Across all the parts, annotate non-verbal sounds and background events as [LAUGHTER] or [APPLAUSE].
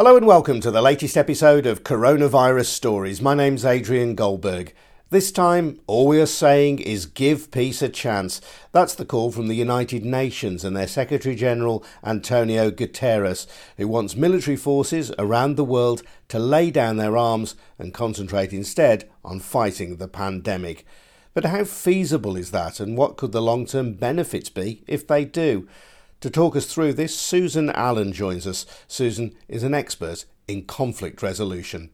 Hello and welcome to the latest episode of Coronavirus Stories. My name's Adrian Goldberg. This time, all we are saying is give peace a chance. That's the call from the United Nations and their Secretary General Antonio Guterres, who wants military forces around the world to lay down their arms and concentrate instead on fighting the pandemic. But how feasible is that, and what could the long term benefits be if they do? To talk us through this, Susan Allen joins us. Susan is an expert in conflict resolution.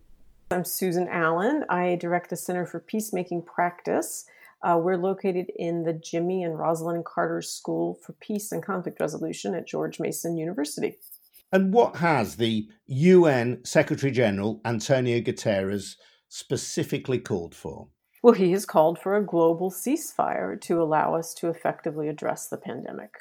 I'm Susan Allen. I direct the Center for Peacemaking Practice. Uh, we're located in the Jimmy and Rosalynn Carter School for Peace and Conflict Resolution at George Mason University. And what has the UN Secretary General Antonio Guterres specifically called for? Well, he has called for a global ceasefire to allow us to effectively address the pandemic.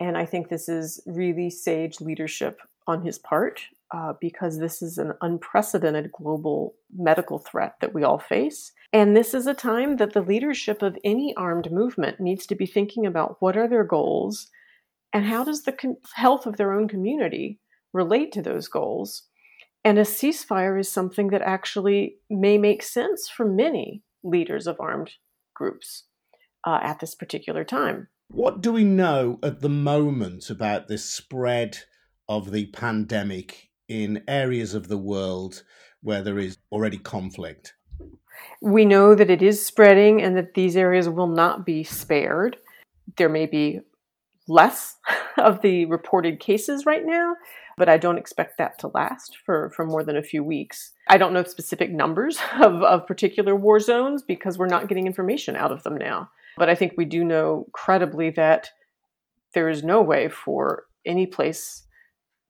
And I think this is really sage leadership on his part uh, because this is an unprecedented global medical threat that we all face. And this is a time that the leadership of any armed movement needs to be thinking about what are their goals and how does the com- health of their own community relate to those goals. And a ceasefire is something that actually may make sense for many leaders of armed groups uh, at this particular time. What do we know at the moment about the spread of the pandemic in areas of the world where there is already conflict? We know that it is spreading and that these areas will not be spared. There may be less [LAUGHS] of the reported cases right now, but I don't expect that to last for, for more than a few weeks. I don't know specific numbers [LAUGHS] of, of particular war zones because we're not getting information out of them now. But I think we do know credibly that there is no way for any place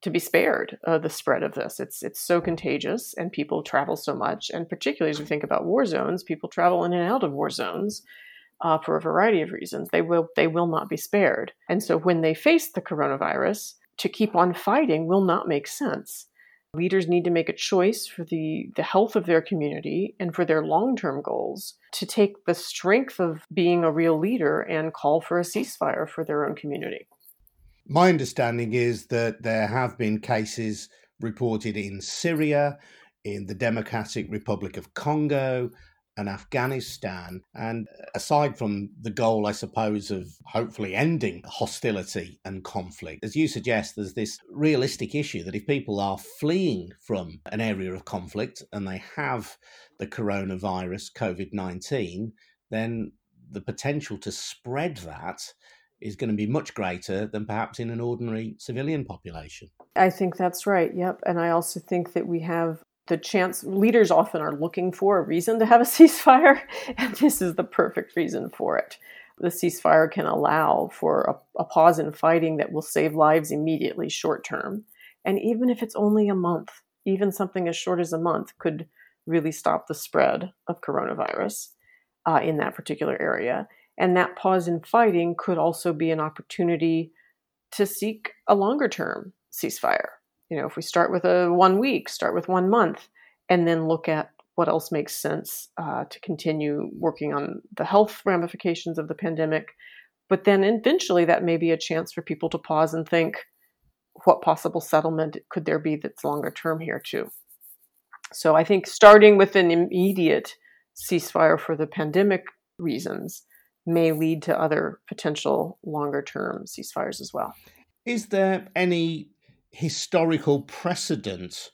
to be spared uh, the spread of this. It's it's so contagious, and people travel so much. And particularly as we think about war zones, people travel in and out of war zones uh, for a variety of reasons. They will they will not be spared. And so when they face the coronavirus, to keep on fighting will not make sense. Leaders need to make a choice for the, the health of their community and for their long term goals to take the strength of being a real leader and call for a ceasefire for their own community. My understanding is that there have been cases reported in Syria, in the Democratic Republic of Congo, and Afghanistan. And uh, aside from the goal, I suppose, of hopefully ending hostility and conflict, as you suggest, there's this realistic issue that if people are fleeing from an area of conflict and they have the coronavirus, COVID 19, then the potential to spread that is going to be much greater than perhaps in an ordinary civilian population. I think that's right. Yep. And I also think that we have the chance leaders often are looking for a reason to have a [LAUGHS] ceasefire, and this is the perfect reason for it. The ceasefire can allow for a, a pause in fighting that will save lives immediately, short term. And even if it's only a month, even something as short as a month could really stop the spread of coronavirus uh, in that particular area. And that pause in fighting could also be an opportunity to seek a longer term ceasefire you know, if we start with a one week, start with one month, and then look at what else makes sense uh, to continue working on the health ramifications of the pandemic. But then eventually, that may be a chance for people to pause and think, what possible settlement could there be that's longer term here, too? So I think starting with an immediate ceasefire for the pandemic reasons may lead to other potential longer term ceasefires as well. Is there any historical precedent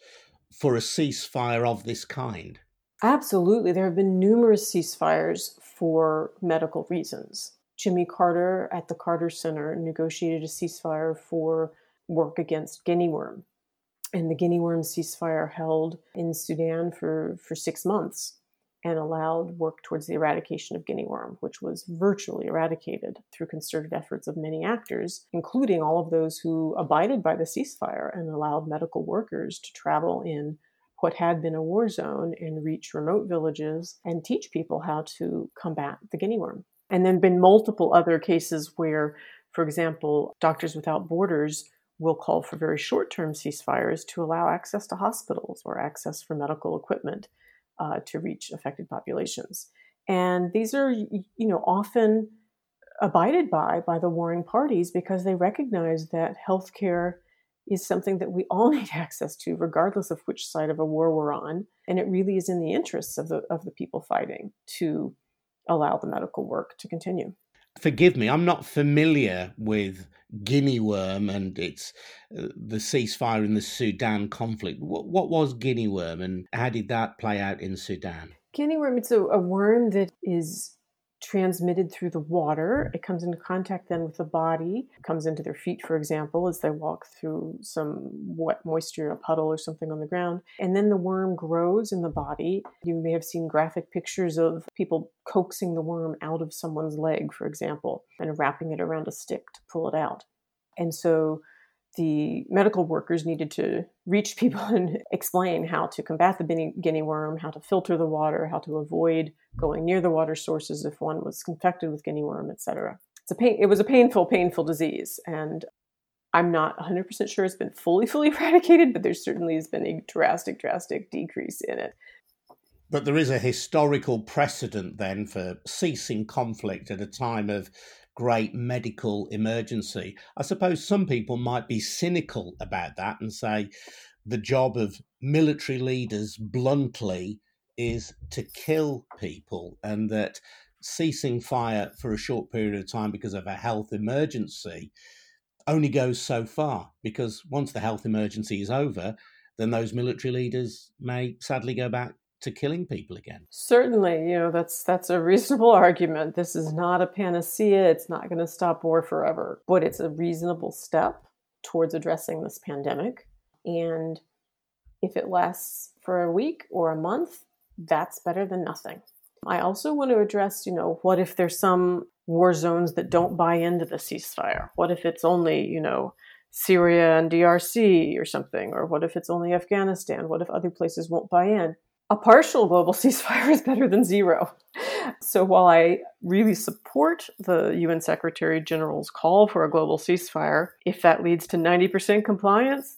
for a ceasefire of this kind? Absolutely. There have been numerous ceasefires for medical reasons. Jimmy Carter at the Carter Center negotiated a ceasefire for work against guinea worm. And the guinea worm ceasefire held in Sudan for, for six months and allowed work towards the eradication of guinea worm, which was virtually eradicated through concerted efforts of many actors, including all of those who abided by the ceasefire and allowed medical workers to travel in what had been a war zone and reach remote villages and teach people how to combat the guinea worm. And then been multiple other cases where, for example, Doctors Without Borders will call for very short-term ceasefires to allow access to hospitals or access for medical equipment uh, to reach affected populations. And these are, you know, often abided by by the warring parties because they recognize that healthcare is something that we all [LAUGHS] need access to, regardless of which side of a war we're on. And it really is in the interests of the of the people fighting to allow the medical work to continue. Forgive me, I'm not familiar with guinea worm and its uh, the ceasefire in the Sudan conflict. What, what was guinea worm and how did that play out in Sudan? Guinea worm, it's a, a worm that is transmitted through the water. It comes into contact then with the body, comes into their feet, for example, as they walk through some wet moisture, a puddle or something on the ground. And then the worm grows in the body. You may have seen graphic pictures of people coaxing the worm out of someone's leg, for example, and wrapping it around a stick to pull it out. And so the medical workers needed to reach people [LAUGHS] and explain how to combat the guinea worm, how to filter the water, how to avoid going near the water sources if one was infected with guinea worm, etc. It's a pain, it was a painful, painful disease, and I'm not 100% sure it's been fully, fully [LAUGHS] eradicated, but there certainly has been a drastic, drastic decrease in it. But there is a historical precedent then for ceasing conflict at a time of great medical emergency. I suppose some people might be cynical about that and say the job of military leaders bluntly is to kill people and that ceasing fire for a short period of time because of a health emergency only goes so far because once the health emergency is over then those military leaders may sadly go back to killing people again. Certainly, you know that's that's a reasonable [LAUGHS] argument. This is not a panacea. It's not going to stop war forever, but it's a reasonable step towards addressing this pandemic. And if it lasts for a week or a month, that's better than nothing. I also want to address, you know, what if there's some war zones that don't buy into the ceasefire? What if it's only, you know, Syria and DRC or something? Or what if it's only Afghanistan? What if other places won't buy in? A partial global [LAUGHS] ceasefire is better than zero. So while I really support the UN Secretary General's call for a global ceasefire, if that leads to 90% compliance,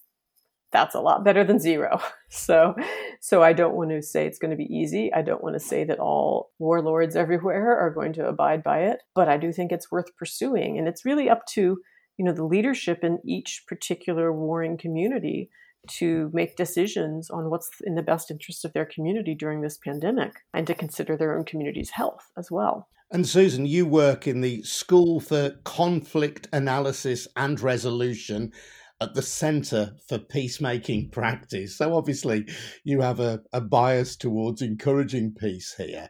that's a lot better than zero. [LAUGHS] So so I don't want to say it's going to be easy. I don't want to say that all warlords everywhere are going to abide by it, but I do think it's worth pursuing and it's really up to, you know, the leadership in each particular warring community to make decisions on what's in the best interest of their community during this pandemic and to consider their own community's health as well. And Susan, you work in the School for Conflict Analysis and Resolution at the Centre for Peacemaking Practice. So obviously, you have a, a bias towards encouraging peace here.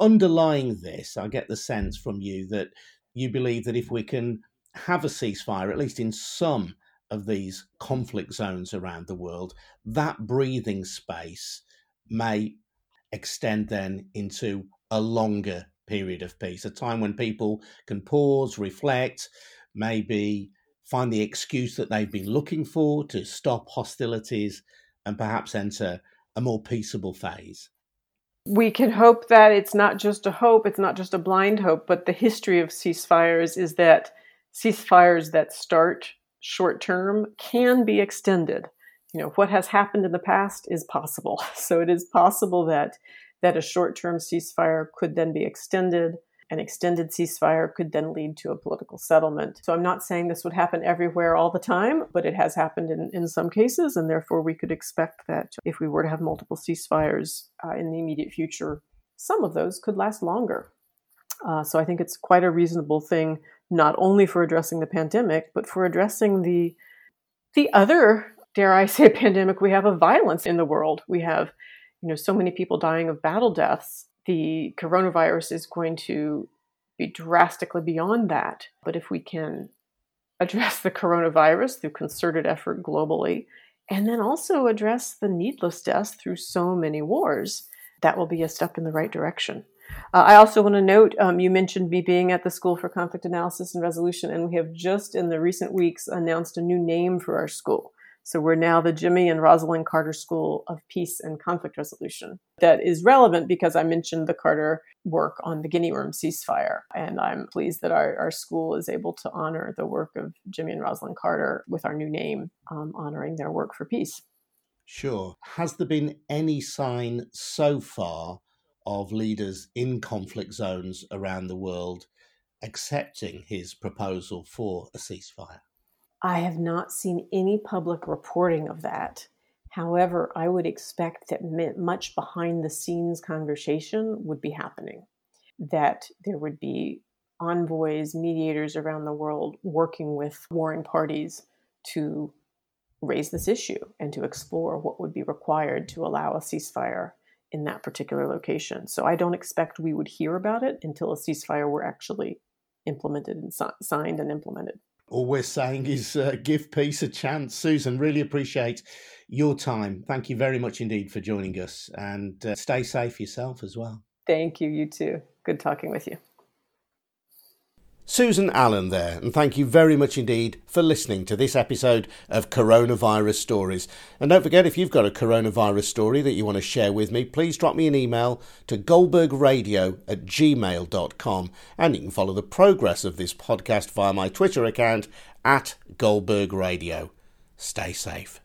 Underlying this, I get the sense from you that you believe that if we can have a ceasefire, at least in some of these conflict zones around the world, that breathing space may extend then into a longer period of peace, a time when people can pause, reflect, maybe find the excuse that they've been looking for to stop hostilities and perhaps enter a more peaceable phase. We can hope that it's not just a hope, it's not just a blind hope, but the history of ceasefires is that ceasefires that start short term can be extended. You know, what has happened in the past is possible. [LAUGHS] So it is possible that that a short term ceasefire could then be extended. An extended ceasefire could then lead to a political settlement. So I'm not saying this would happen everywhere all the time, but it has happened in, in some cases, and therefore we could expect that if we were to have multiple ceasefires uh, in the immediate future, some of those could last longer. Uh, so I think it's quite a reasonable thing not only for addressing the pandemic, but for addressing the the other, dare I say, [LAUGHS] pandemic we have of violence in the world. We have, you know, so many people dying of battle deaths. The coronavirus is going to be drastically beyond that. But if we can address the coronavirus through concerted effort globally, and then also address the needless deaths through so many wars, that will be a step in the right direction. Uh, I also want to note um, you mentioned me being at the School for Conflict Analysis and Resolution, and we have just in the recent weeks announced a new name for our school. So we're now the Jimmy and Rosalynn Carter School of Peace and Conflict Resolution. That is relevant because I mentioned the Carter work on the guinea worm ceasefire. And I'm pleased that our, our school is able to honor the work of Jimmy and Rosalynn Carter with our new name, um, honoring their work for peace. Sure. Has there been any sign so far of leaders in conflict zones around the world accepting his proposal for a ceasefire? I have not seen any public reporting of that. However, I would expect that much behind the scenes conversation would be happening, that there would be envoys, mediators around the world working with warring parties to raise this issue and to explore what would be required to allow a ceasefire in that particular location. So I don't expect we would hear about it until a ceasefire were actually implemented and signed and implemented. All we're saying is uh, give peace a chance. Susan, really appreciate your time. Thank you very much indeed for joining us and uh, stay safe yourself as well. Thank you, you too. Good talking with you. Susan Allen there, and thank you very much indeed for listening to this episode of Coronavirus Stories. And don't forget, if you've got a coronavirus story that you want to share with me, please drop me an email to goldbergradio at gmail.com. And you can follow the progress of this podcast via my Twitter account at Goldberg Radio. Stay safe.